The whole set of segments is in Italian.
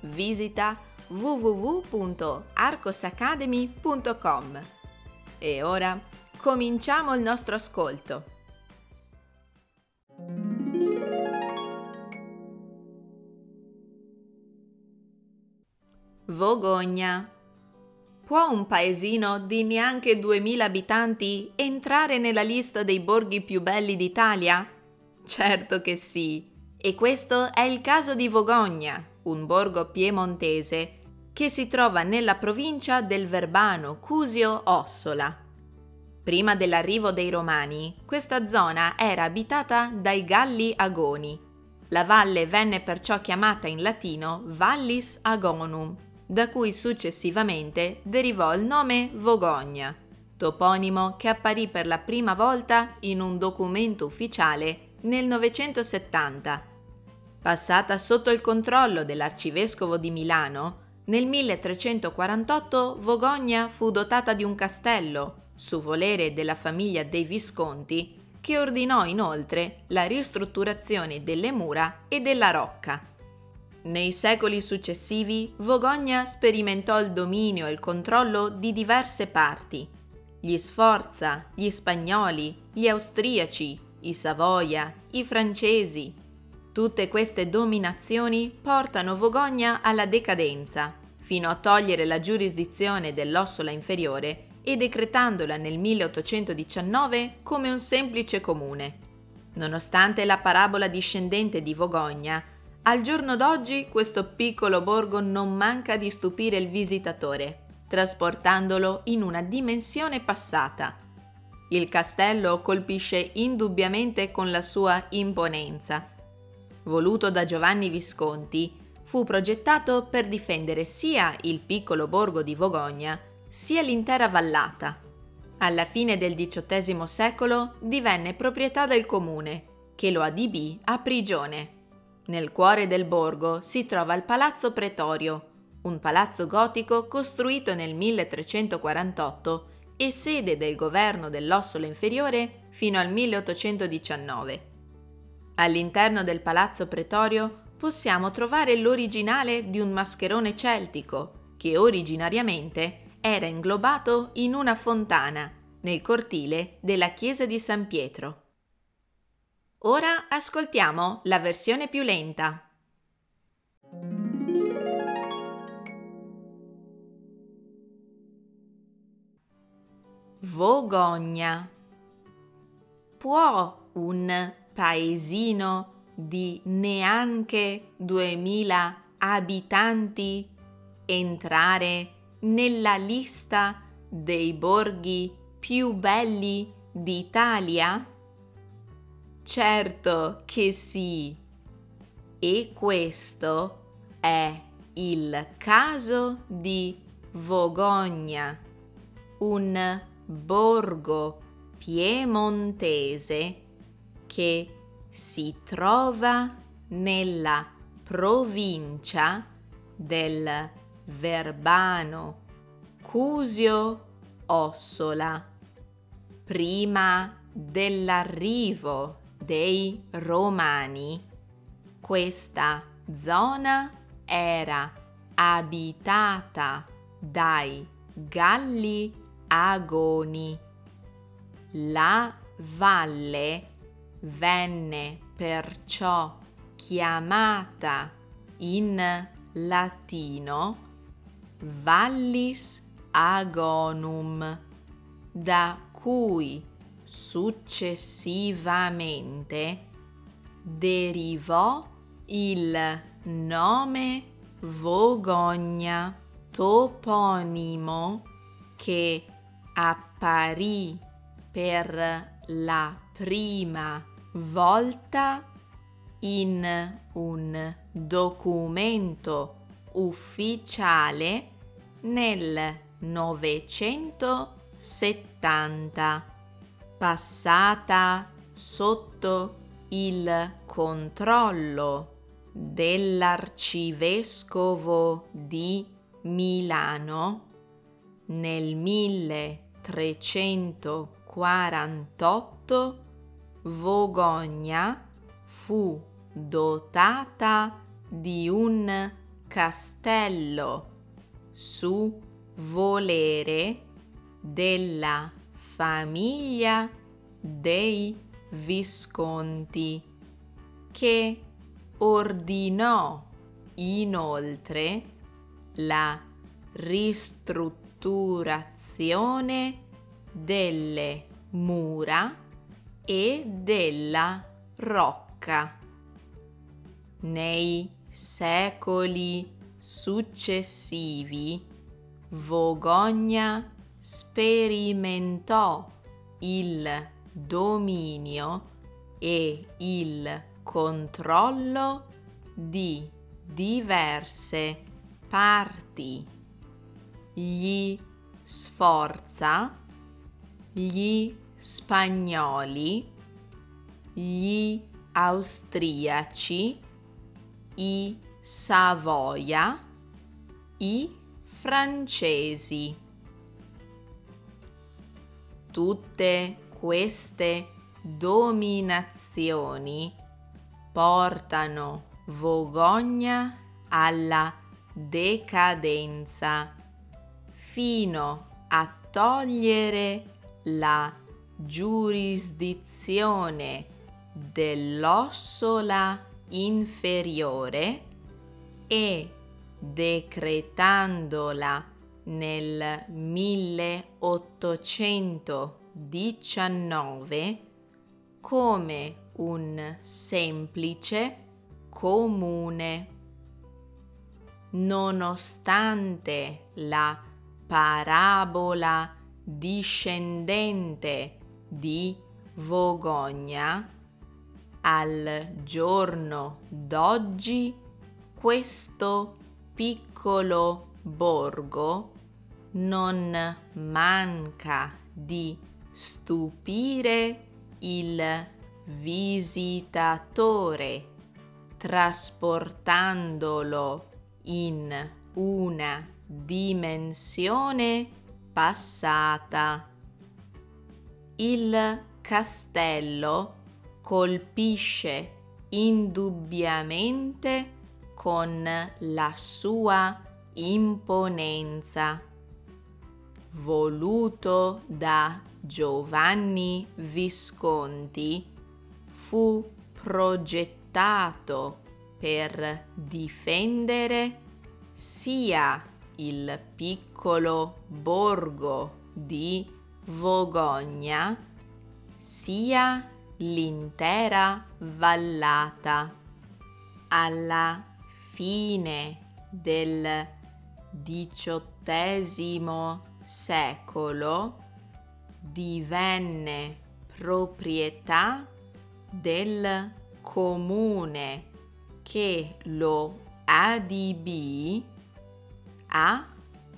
Visita www.arcosacademy.com. E ora cominciamo il nostro ascolto. Vogogna. Può un paesino di neanche 2000 abitanti entrare nella lista dei borghi più belli d'Italia? Certo che sì. E questo è il caso di Vogogna, un borgo piemontese che si trova nella provincia del Verbano Cusio Ossola. Prima dell'arrivo dei Romani, questa zona era abitata dai Galli Agoni. La valle venne perciò chiamata in latino Vallis Agonum, da cui successivamente derivò il nome Vogogna, toponimo che apparì per la prima volta in un documento ufficiale nel 970 Passata sotto il controllo dell'arcivescovo di Milano, nel 1348 Vogogna fu dotata di un castello, su volere della famiglia dei Visconti, che ordinò inoltre la ristrutturazione delle mura e della rocca. Nei secoli successivi Vogogna sperimentò il dominio e il controllo di diverse parti. Gli Sforza, gli Spagnoli, gli Austriaci, i Savoia, i Francesi, Tutte queste dominazioni portano Vogogna alla decadenza, fino a togliere la giurisdizione dell'Ossola inferiore e decretandola nel 1819 come un semplice comune. Nonostante la parabola discendente di Vogogna, al giorno d'oggi questo piccolo borgo non manca di stupire il visitatore, trasportandolo in una dimensione passata. Il castello colpisce indubbiamente con la sua imponenza, voluto da Giovanni Visconti, fu progettato per difendere sia il piccolo borgo di Vogogna, sia l'intera vallata. Alla fine del XVIII secolo divenne proprietà del comune, che lo adibì a prigione. Nel cuore del borgo si trova il Palazzo Pretorio, un palazzo gotico costruito nel 1348 e sede del governo dell'Ossola Inferiore fino al 1819. All'interno del palazzo pretorio possiamo trovare l'originale di un mascherone celtico che originariamente era inglobato in una fontana nel cortile della chiesa di San Pietro. Ora ascoltiamo la versione più lenta. Vogogna. Può un paesino di neanche 2000 abitanti entrare nella lista dei borghi più belli d'Italia? Certo che sì. E questo è il caso di Vogogna, un borgo piemontese che si trova nella provincia del Verbano Cusio Ossola prima dell'arrivo dei Romani questa zona era abitata dai Galli Agoni. La valle venne perciò chiamata in latino Vallis Agonum, da cui successivamente derivò il nome Vogogna, toponimo che apparì per la prima volta in un documento ufficiale nel 970, passata sotto il controllo dell'arcivescovo di Milano nel 1348 Vogogna fu dotata di un castello su volere della famiglia dei Visconti che ordinò inoltre la ristrutturazione delle mura e della rocca. Nei secoli successivi Vogogna sperimentò il dominio e il controllo di diverse parti. Gli Sforza, gli Spagnoli, gli Austriaci, i Savoia, i Francesi. Tutte queste dominazioni portano Vogogna alla decadenza fino a togliere la giurisdizione dell'ossola inferiore e decretandola nel 1819 come un semplice comune. Nonostante la parabola discendente di Vogogna, al giorno d'oggi questo piccolo borgo non manca di stupire il visitatore trasportandolo in una dimensione passata. Il castello colpisce indubbiamente con la sua imponenza. Voluto da Giovanni Visconti, fu progettato per difendere sia il piccolo borgo di Vogogna, sia l'intera vallata. Alla fine del XVIII secolo divenne proprietà del comune che lo adibì a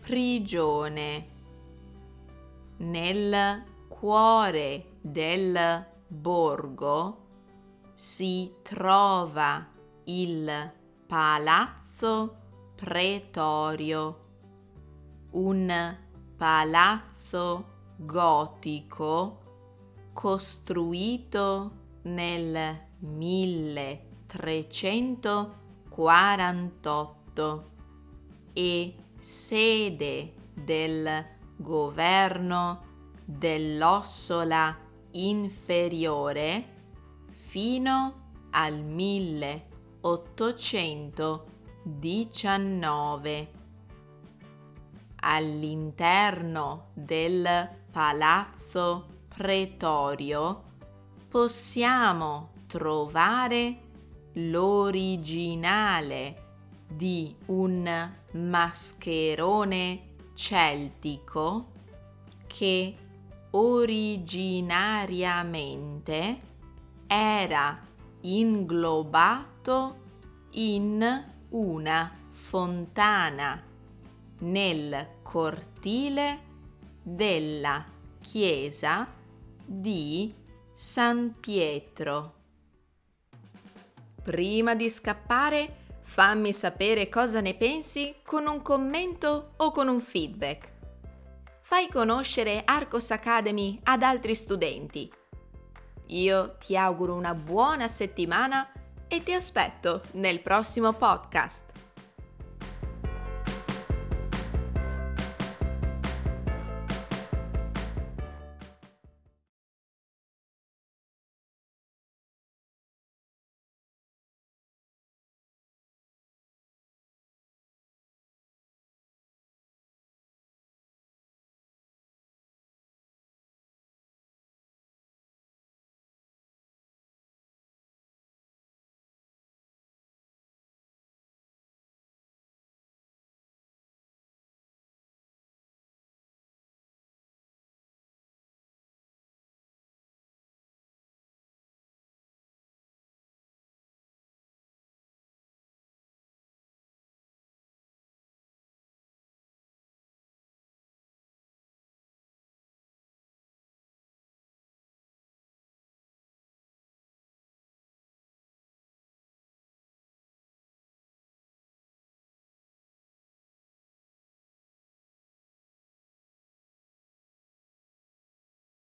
prigione. Nel cuore del borgo si trova il palazzo pretorio, un palazzo gotico costruito nel 1348 e sede del governo dell'Ossola inferiore fino al 1819. All'interno del palazzo pretorio possiamo trovare l'originale di un mascherone celtico che originariamente era inglobato in una fontana nel cortile della chiesa di San Pietro. Prima di scappare, fammi sapere cosa ne pensi con un commento o con un feedback. Fai conoscere Arcos Academy ad altri studenti. Io ti auguro una buona settimana e ti aspetto nel prossimo podcast.